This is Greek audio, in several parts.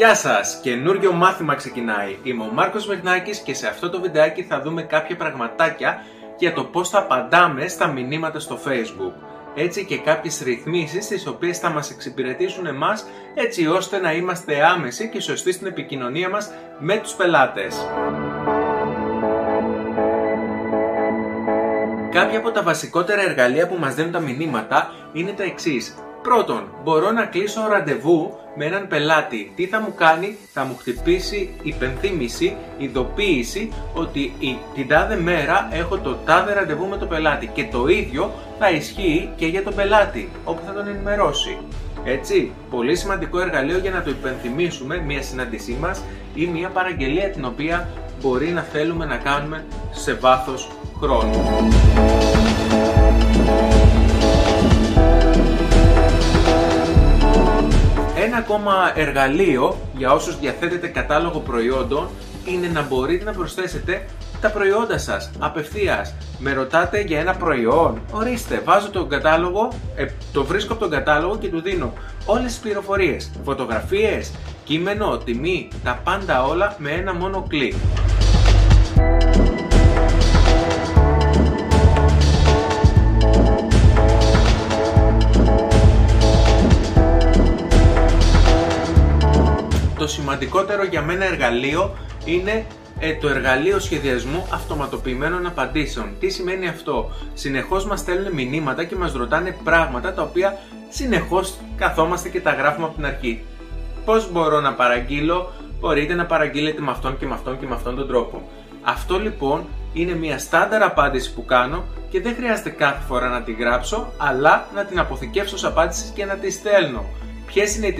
Γεια σας! Καινούργιο μάθημα ξεκινάει. Είμαι ο Μάρκος Μεγνάκης και σε αυτό το βιντεάκι θα δούμε κάποια πραγματάκια για το πώς θα απαντάμε στα μηνύματα στο Facebook. Έτσι και κάποιες ρυθμίσεις τις οποίες θα μας εξυπηρετήσουν εμάς έτσι ώστε να είμαστε άμεσοι και σωστοί στην επικοινωνία μας με τους πελάτες. Κάποια από τα βασικότερα εργαλεία που μας δίνουν τα μηνύματα είναι τα εξής. Πρώτον, μπορώ να κλείσω ραντεβού με έναν πελάτη. Τι θα μου κάνει, θα μου χτυπήσει υπενθύμηση, ειδοποίηση ότι η, την τάδε μέρα έχω το τάδε ραντεβού με το πελάτη και το ίδιο θα ισχύει και για τον πελάτη, όπου θα τον ενημερώσει. Έτσι, πολύ σημαντικό εργαλείο για να το υπενθυμίσουμε μια συνάντησή μας ή μια παραγγελία την οποία μπορεί να θέλουμε να κάνουμε σε βάθος χρόνου. Ακόμα εργαλείο για όσους διαθέτετε κατάλογο προϊόντων είναι να μπορείτε να προσθέσετε τα προϊόντα σας απευθείας. Με ρωτάτε για ένα προϊόν, ορίστε, βάζω τον κατάλογο, ε, το βρίσκω από τον κατάλογο και του δίνω όλες τις πληροφορίες, φωτογραφίες, κείμενο, τιμή, τα πάντα όλα με ένα μόνο κλικ. Σημαντικότερο για μένα εργαλείο είναι ε, το εργαλείο σχεδιασμού αυτοματοποιημένων απαντήσεων. Τι σημαίνει αυτό; Συνεχώς μας στέλνουν μηνύματα και μας ρωτάνε πράγματα τα οποία συνεχώς καθόμαστε και τα γράφουμε από την αρχή. Πώς μπορώ να παραγγείλω, μπορείτε να παραγγείλετε με αυτόν και με αυτόν και με αυτόν τον τρόπο. Αυτό λοιπόν είναι μια στάνταρ απάντηση που κάνω και δεν χρειάζεται κάθε φορά να τη γράψω, αλλά να την αποθηκεύσω ως απάντηση και να τη στέλνω. Ποιες είναι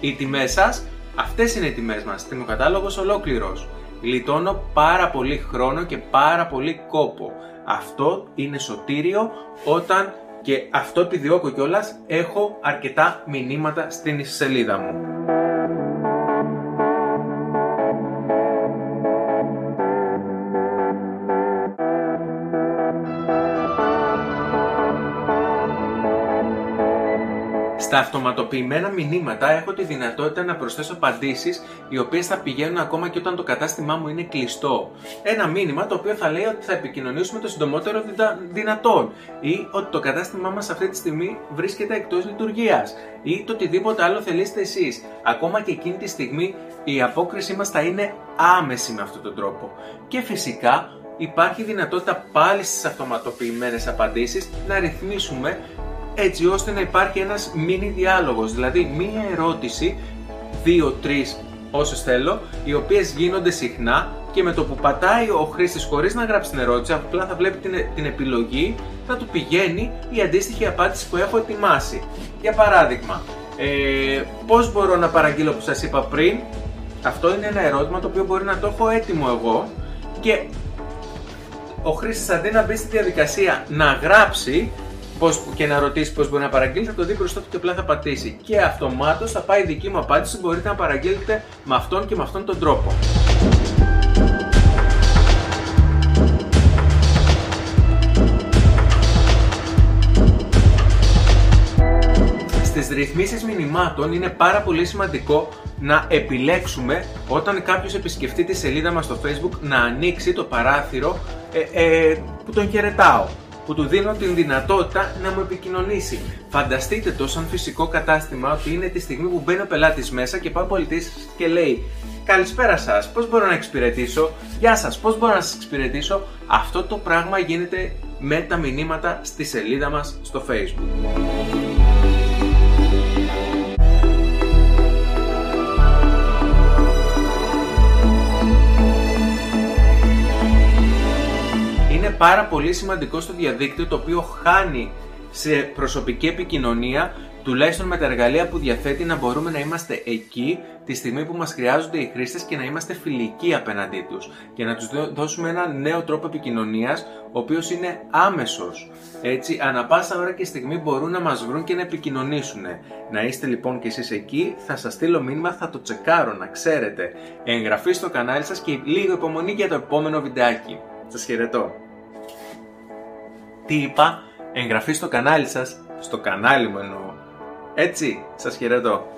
οι τιμές σας, Αυτές είναι οι τιμές μας, τιμοκατάλογος ολόκληρος. Γλιτώνω πάρα πολύ χρόνο και πάρα πολύ κόπο. Αυτό είναι σωτήριο όταν και αυτό επιδιώκω κιόλας έχω αρκετά μηνύματα στην σελίδα μου. Στα αυτοματοποιημένα μηνύματα έχω τη δυνατότητα να προσθέσω απαντήσεις οι οποίες θα πηγαίνουν ακόμα και όταν το κατάστημά μου είναι κλειστό. Ένα μήνυμα το οποίο θα λέει ότι θα επικοινωνήσουμε το συντομότερο δυνατόν ή ότι το κατάστημά μας αυτή τη στιγμή βρίσκεται εκτός λειτουργίας ή το οτιδήποτε άλλο θελήσετε εσείς. Ακόμα και εκείνη τη στιγμή η απόκρισή μας θα είναι άμεση με αυτόν τον τρόπο. Και φυσικά υπάρχει δυνατότητα πάλι στις αυτοματοποιημένες απαντήσεις να ρυθμίσουμε έτσι ώστε να υπάρχει ένας μίνι διάλογος, δηλαδή μία ερώτηση, δύο-τρεις όσες θέλω, οι οποίες γίνονται συχνά και με το που πατάει ο χρήστης χωρίς να γράψει την ερώτηση, απλά θα βλέπει την, την επιλογή, θα του πηγαίνει η αντίστοιχη απάντηση που έχω ετοιμάσει. Για παράδειγμα, ε, πώς μπορώ να παραγγείλω που σας είπα πριν, αυτό είναι ένα ερώτημα το οποίο μπορεί να το έχω έτοιμο εγώ και ο χρήστης αντί να μπει στη διαδικασία να γράψει, πώς, και να ρωτήσει πώς μπορεί να παραγγείλει, θα το δει μπροστά του και απλά θα πατήσει. Και αυτομάτως θα πάει η δική μου απάντηση. Μπορείτε να παραγγείλετε με αυτόν και με αυτόν τον τρόπο. Στις ρυθμίσεις μηνυμάτων είναι πάρα πολύ σημαντικό να επιλέξουμε όταν κάποιος επισκεφτεί τη σελίδα μας στο facebook να ανοίξει το παράθυρο ε, ε, που τον χαιρετάω που του δίνω την δυνατότητα να μου επικοινωνήσει. Φανταστείτε το σαν φυσικό κατάστημα ότι είναι τη στιγμή που μπαίνει ο πελάτης μέσα και πάει ο πολιτής και λέει Καλησπέρα σας, πώς μπορώ να εξυπηρετήσω, Γεια σας, πώς μπορώ να σας εξυπηρετήσω; Αυτό το πράγμα γίνεται με τα μηνύματα στη σελίδα μας στο Facebook. Πάρα πολύ σημαντικό στο διαδίκτυο το οποίο χάνει σε προσωπική επικοινωνία τουλάχιστον με τα εργαλεία που διαθέτει να μπορούμε να είμαστε εκεί τη στιγμή που μας χρειάζονται οι χρήστες και να είμαστε φιλικοί απέναντί τους και να τους δώσουμε ένα νέο τρόπο επικοινωνίας ο οποίος είναι άμεσος. Έτσι, ανα πάσα ώρα και στιγμή μπορούν να μας βρουν και να επικοινωνήσουν. Να είστε λοιπόν και εσείς εκεί, θα σας στείλω μήνυμα, θα το τσεκάρω να ξέρετε. Εγγραφή στο κανάλι σας και λίγο υπομονή για το επόμενο βιντεάκι. Σας χαιρετώ. Τι είπα, εγγραφή στο κανάλι σας, στο κανάλι μου εννοώ. Έτσι, σας χαιρετώ.